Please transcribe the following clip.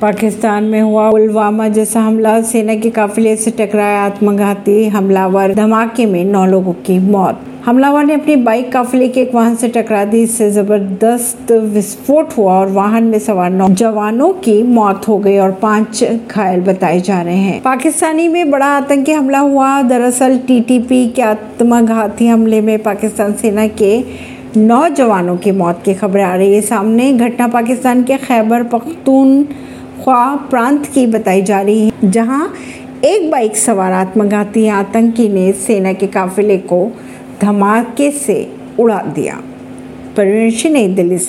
पाकिस्तान में हुआ पुलवामा जैसा हमला, सेना के काफिले से टकराया आत्मघाती हमलावर, धमाके में नौ लोगों की मौत। हमलावर ने अपनी बाइक काफिले के एक वाहन से टकरा दी, इससे ज़बरदस्त विस्फोट हुआ और वाहन में सवार नौ जवानों की मौत हो गई और पाँच घायल बताए जा रहे हैं। पाकिस्तानी में बड़ा आतंकी हमला हुआ। दरअसल, टीटीपी के आत्मघाती हमले में पाकिस्तान सेना के नौ जवानों की मौत की खबरें आ रही है। सामने घटना पाकिस्तान के खैबर पख्तून ख्वा प्रांत की बताई जा रही है, जहाँ एक बाइक सवार आत्मघाती आतंकी ने सेना के काफिले को धमाके से उड़ा दिया। परवीन नई दिल्ली से।